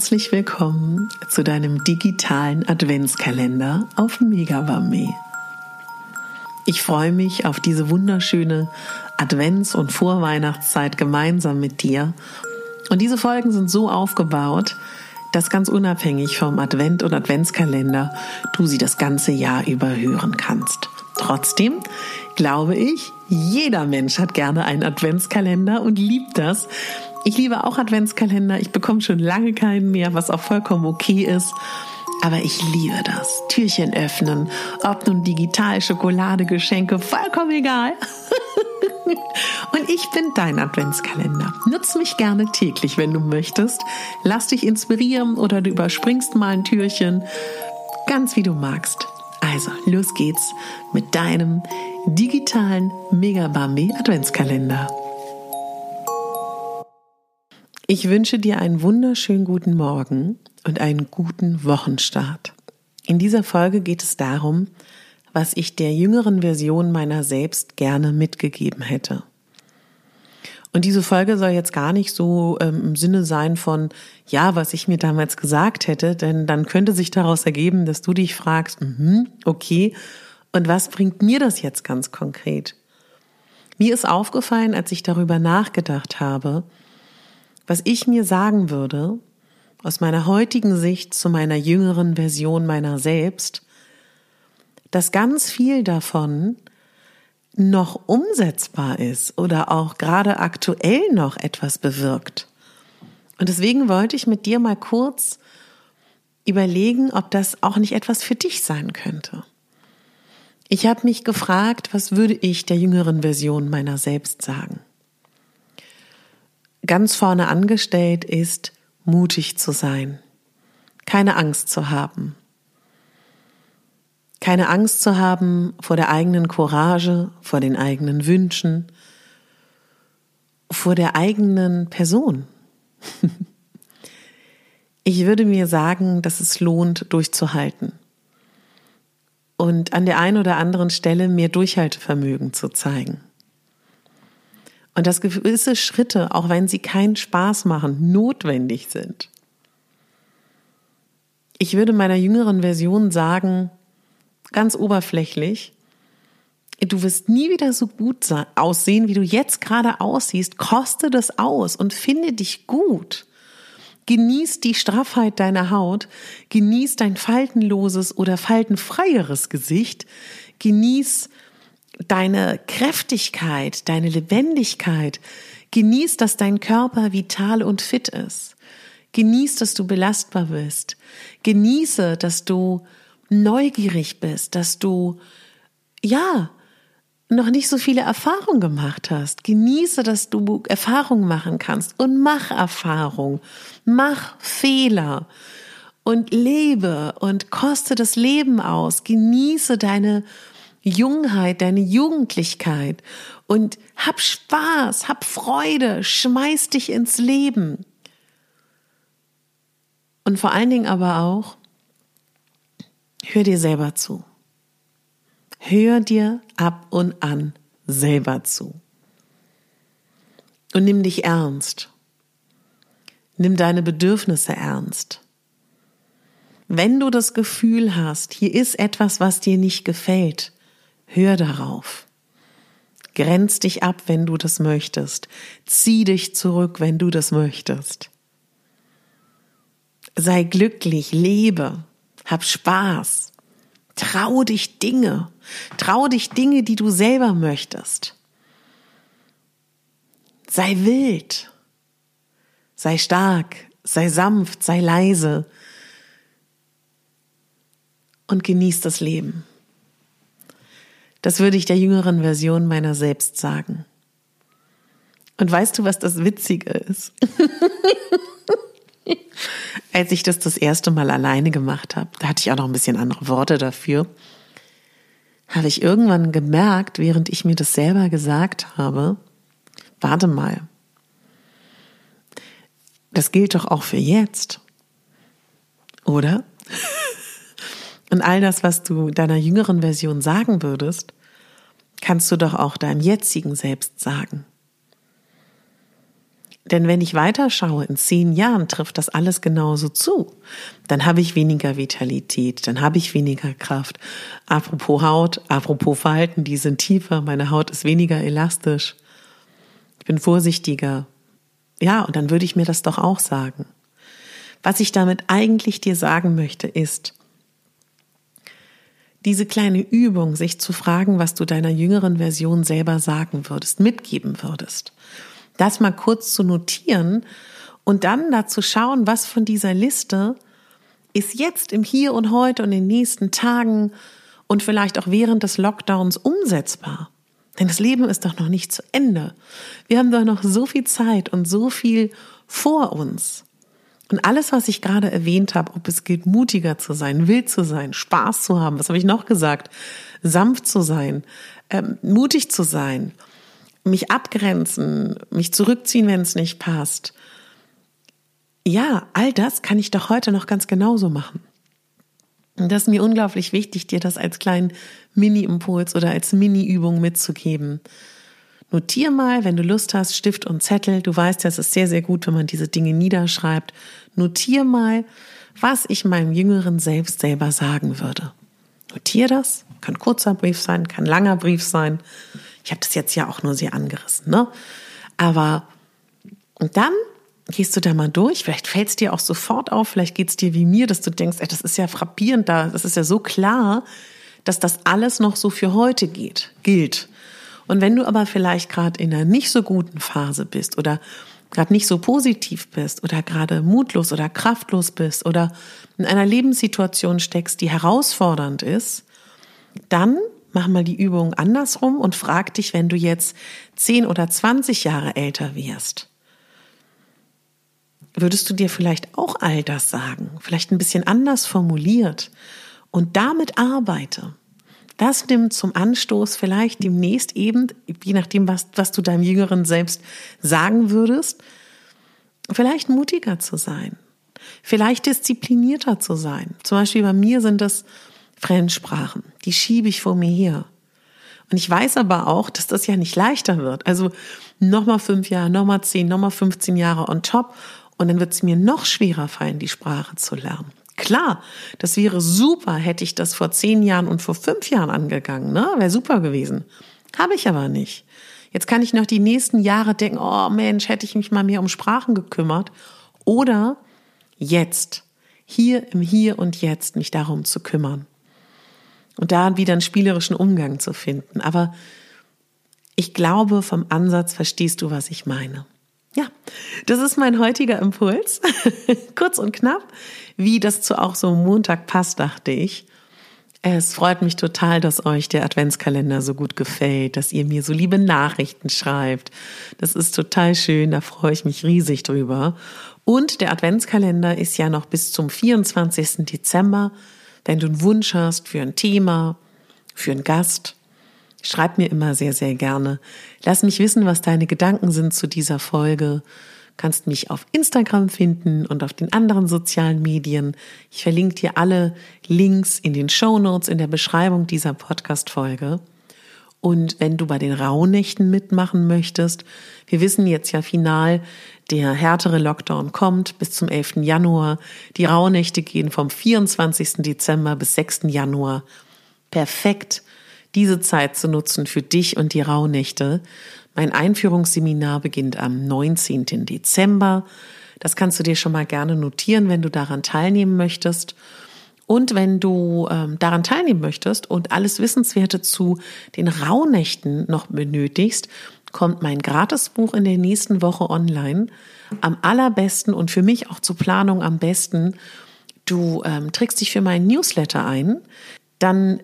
Herzlich willkommen zu deinem digitalen Adventskalender auf Megabame. Ich freue mich auf diese wunderschöne Advents- und Vorweihnachtszeit gemeinsam mit dir. Und diese Folgen sind so aufgebaut, dass ganz unabhängig vom Advent- und Adventskalender du sie das ganze Jahr über hören kannst. Trotzdem glaube ich, jeder Mensch hat gerne einen Adventskalender und liebt das, ich liebe auch Adventskalender. Ich bekomme schon lange keinen mehr, was auch vollkommen okay ist. Aber ich liebe das. Türchen öffnen. Ob nun digital, Schokolade, Geschenke, vollkommen egal. Und ich bin dein Adventskalender. Nutz mich gerne täglich, wenn du möchtest. Lass dich inspirieren oder du überspringst mal ein Türchen. Ganz wie du magst. Also, los geht's mit deinem digitalen Megabambi Adventskalender. Ich wünsche dir einen wunderschönen guten Morgen und einen guten Wochenstart. In dieser Folge geht es darum, was ich der jüngeren Version meiner selbst gerne mitgegeben hätte. Und diese Folge soll jetzt gar nicht so ähm, im Sinne sein von, ja, was ich mir damals gesagt hätte, denn dann könnte sich daraus ergeben, dass du dich fragst, mm okay, und was bringt mir das jetzt ganz konkret? Mir ist aufgefallen, als ich darüber nachgedacht habe, was ich mir sagen würde, aus meiner heutigen Sicht zu meiner jüngeren Version meiner selbst, dass ganz viel davon noch umsetzbar ist oder auch gerade aktuell noch etwas bewirkt. Und deswegen wollte ich mit dir mal kurz überlegen, ob das auch nicht etwas für dich sein könnte. Ich habe mich gefragt, was würde ich der jüngeren Version meiner selbst sagen? Ganz vorne angestellt ist, mutig zu sein, keine Angst zu haben, keine Angst zu haben vor der eigenen Courage, vor den eigenen Wünschen, vor der eigenen Person. Ich würde mir sagen, dass es lohnt, durchzuhalten und an der einen oder anderen Stelle mehr Durchhaltevermögen zu zeigen. Und dass gewisse Schritte, auch wenn sie keinen Spaß machen, notwendig sind. Ich würde meiner jüngeren Version sagen, ganz oberflächlich, du wirst nie wieder so gut aussehen, wie du jetzt gerade aussiehst. Koste das aus und finde dich gut. Genieß die Straffheit deiner Haut, genieß dein faltenloses oder faltenfreieres Gesicht, genieß deine Kräftigkeit, deine Lebendigkeit. Genieß, dass dein Körper vital und fit ist. Genieß, dass du belastbar bist. Genieße, dass du neugierig bist, dass du, ja, noch nicht so viele Erfahrungen gemacht hast. Genieße, dass du Erfahrungen machen kannst und mach Erfahrung. Mach Fehler und lebe und koste das Leben aus. Genieße deine Jungheit, deine Jugendlichkeit und hab Spaß, hab Freude, schmeiß dich ins Leben. Und vor allen Dingen aber auch, hör dir selber zu. Hör dir ab und an selber zu. Und nimm dich ernst. Nimm deine Bedürfnisse ernst. Wenn du das Gefühl hast, hier ist etwas, was dir nicht gefällt, hör darauf. Grenz dich ab, wenn du das möchtest. Zieh dich zurück, wenn du das möchtest. Sei glücklich, lebe, hab Spaß. Trau dich Dinge. Trau dich Dinge, die du selber möchtest. Sei wild. Sei stark. Sei sanft. Sei leise. Und genieß das Leben. Das würde ich der jüngeren Version meiner selbst sagen. Und weißt du, was das Witzige ist? Als ich das das erste Mal alleine gemacht habe, da hatte ich auch noch ein bisschen andere Worte dafür, habe ich irgendwann gemerkt, während ich mir das selber gesagt habe, warte mal, das gilt doch auch für jetzt, oder? Und all das, was du deiner jüngeren Version sagen würdest, kannst du doch auch deinem jetzigen Selbst sagen. Denn wenn ich weiterschaue, in zehn Jahren trifft das alles genauso zu. Dann habe ich weniger Vitalität, dann habe ich weniger Kraft. Apropos Haut, apropos Verhalten, die sind tiefer, meine Haut ist weniger elastisch. Ich bin vorsichtiger. Ja, und dann würde ich mir das doch auch sagen. Was ich damit eigentlich dir sagen möchte, ist, diese kleine Übung, sich zu fragen, was du deiner jüngeren Version selber sagen würdest, mitgeben würdest. Das mal kurz zu notieren und dann dazu schauen, was von dieser Liste ist jetzt im Hier und heute und in den nächsten Tagen und vielleicht auch während des Lockdowns umsetzbar. Denn das Leben ist doch noch nicht zu Ende. Wir haben doch noch so viel Zeit und so viel vor uns. Und alles, was ich gerade erwähnt habe, ob es gilt, mutiger zu sein, wild zu sein, Spaß zu haben, was habe ich noch gesagt, sanft zu sein, ähm, mutig zu sein, mich abgrenzen, mich zurückziehen, wenn es nicht passt. Ja, all das kann ich doch heute noch ganz genauso machen. Und das ist mir unglaublich wichtig, dir das als kleinen Mini-Impuls oder als Mini-Übung mitzugeben. Notier mal, wenn du Lust hast, Stift und Zettel. Du weißt ja, es ist sehr, sehr gut, wenn man diese Dinge niederschreibt. Notier mal, was ich meinem jüngeren Selbst selber sagen würde. Notier das. Kann kurzer Brief sein, kann langer Brief sein. Ich habe das jetzt ja auch nur sehr angerissen, ne? Aber und dann gehst du da mal durch. Vielleicht fällt es dir auch sofort auf. Vielleicht geht es dir wie mir, dass du denkst, ey, das ist ja frappierend da. Das ist ja so klar, dass das alles noch so für heute geht, gilt. Und wenn du aber vielleicht gerade in einer nicht so guten Phase bist oder gerade nicht so positiv bist oder gerade mutlos oder kraftlos bist oder in einer Lebenssituation steckst, die herausfordernd ist, dann mach mal die Übung andersrum und frag dich, wenn du jetzt 10 oder 20 Jahre älter wirst, würdest du dir vielleicht auch all das sagen, vielleicht ein bisschen anders formuliert und damit arbeite. Das nimmt zum Anstoß vielleicht demnächst eben, je nachdem, was, was du deinem Jüngeren selbst sagen würdest, vielleicht mutiger zu sein, vielleicht disziplinierter zu sein. Zum Beispiel bei mir sind das Fremdsprachen, die schiebe ich vor mir her. Und ich weiß aber auch, dass das ja nicht leichter wird. Also nochmal fünf Jahre, nochmal zehn, nochmal 15 Jahre on top. Und dann wird es mir noch schwerer fallen, die Sprache zu lernen. Klar, das wäre super, hätte ich das vor zehn Jahren und vor fünf Jahren angegangen, ne? Wäre super gewesen. Habe ich aber nicht. Jetzt kann ich noch die nächsten Jahre denken, oh Mensch, hätte ich mich mal mehr um Sprachen gekümmert. Oder jetzt, hier im Hier und Jetzt mich darum zu kümmern. Und da wieder einen spielerischen Umgang zu finden. Aber ich glaube, vom Ansatz verstehst du, was ich meine. Ja, das ist mein heutiger Impuls. Kurz und knapp. Wie das zu auch so Montag passt, dachte ich. Es freut mich total, dass euch der Adventskalender so gut gefällt, dass ihr mir so liebe Nachrichten schreibt. Das ist total schön, da freue ich mich riesig drüber. Und der Adventskalender ist ja noch bis zum 24. Dezember. Wenn du einen Wunsch hast für ein Thema, für einen Gast, schreib mir immer sehr, sehr gerne. Lass mich wissen, was deine Gedanken sind zu dieser Folge kannst mich auf Instagram finden und auf den anderen sozialen Medien. Ich verlinke dir alle Links in den Show Notes in der Beschreibung dieser Podcast-Folge. Und wenn du bei den Rauhnächten mitmachen möchtest, wir wissen jetzt ja final, der härtere Lockdown kommt bis zum 11. Januar. Die Rauhnächte gehen vom 24. Dezember bis 6. Januar. Perfekt, diese Zeit zu nutzen für dich und die Rauhnächte. Mein Einführungsseminar beginnt am 19. Dezember. Das kannst du dir schon mal gerne notieren, wenn du daran teilnehmen möchtest. Und wenn du ähm, daran teilnehmen möchtest und alles Wissenswerte zu den Rauhnächten noch benötigst, kommt mein Gratisbuch in der nächsten Woche online. Am allerbesten und für mich auch zur Planung am besten, du ähm, trägst dich für meinen Newsletter ein, dann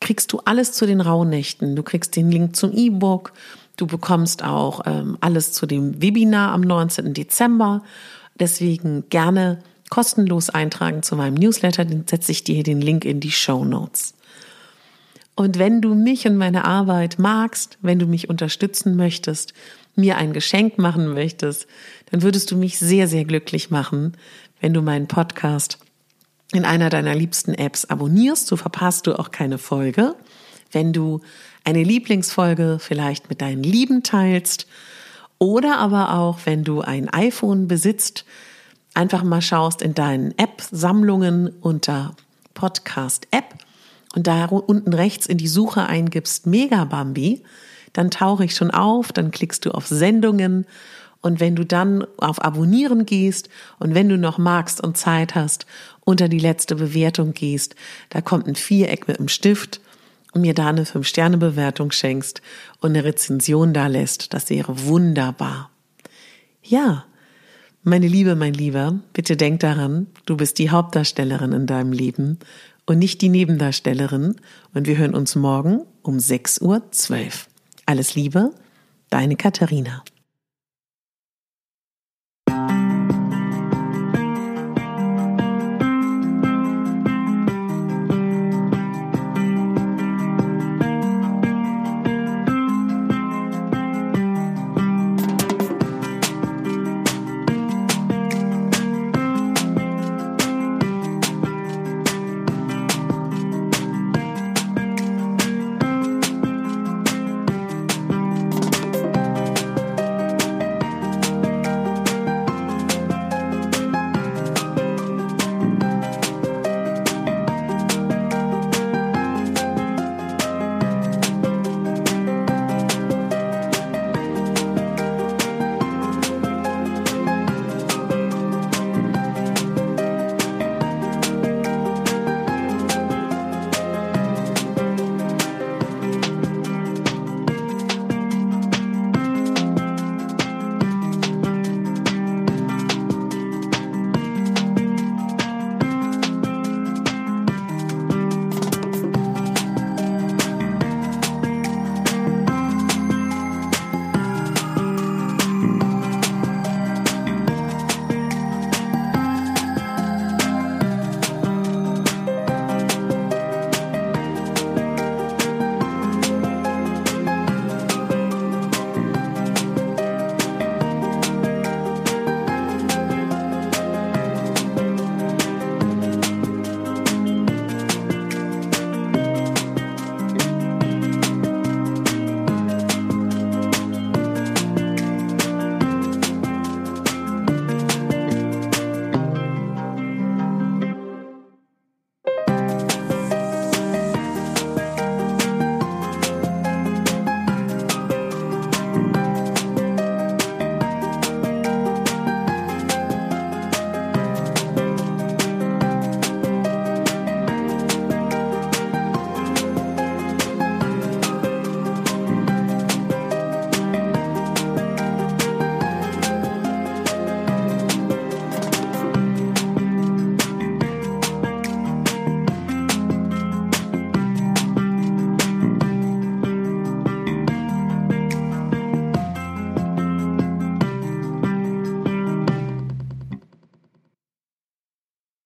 kriegst du alles zu den Rauhnächten. Du kriegst den Link zum E-Book, du bekommst auch ähm, alles zu dem Webinar am 19. Dezember. Deswegen gerne kostenlos eintragen zu meinem Newsletter, dann setze ich dir den Link in die Show Notes. Und wenn du mich und meine Arbeit magst, wenn du mich unterstützen möchtest, mir ein Geschenk machen möchtest, dann würdest du mich sehr, sehr glücklich machen, wenn du meinen Podcast in einer deiner liebsten Apps abonnierst. So verpasst du auch keine Folge. Wenn du eine Lieblingsfolge vielleicht mit deinen Lieben teilst oder aber auch, wenn du ein iPhone besitzt, einfach mal schaust in deinen App-Sammlungen unter Podcast-App und da unten rechts in die Suche eingibst Megabambi, dann tauche ich schon auf, dann klickst du auf Sendungen und wenn du dann auf Abonnieren gehst und wenn du noch magst und Zeit hast, unter die letzte Bewertung gehst, da kommt ein Viereck mit einem Stift und mir da eine Fünf-Sterne-Bewertung schenkst und eine Rezension da lässt, das wäre wunderbar. Ja, meine Liebe, mein Lieber, bitte denk daran, du bist die Hauptdarstellerin in deinem Leben und nicht die Nebendarstellerin. Und wir hören uns morgen um 6.12 Uhr. Alles Liebe, deine Katharina.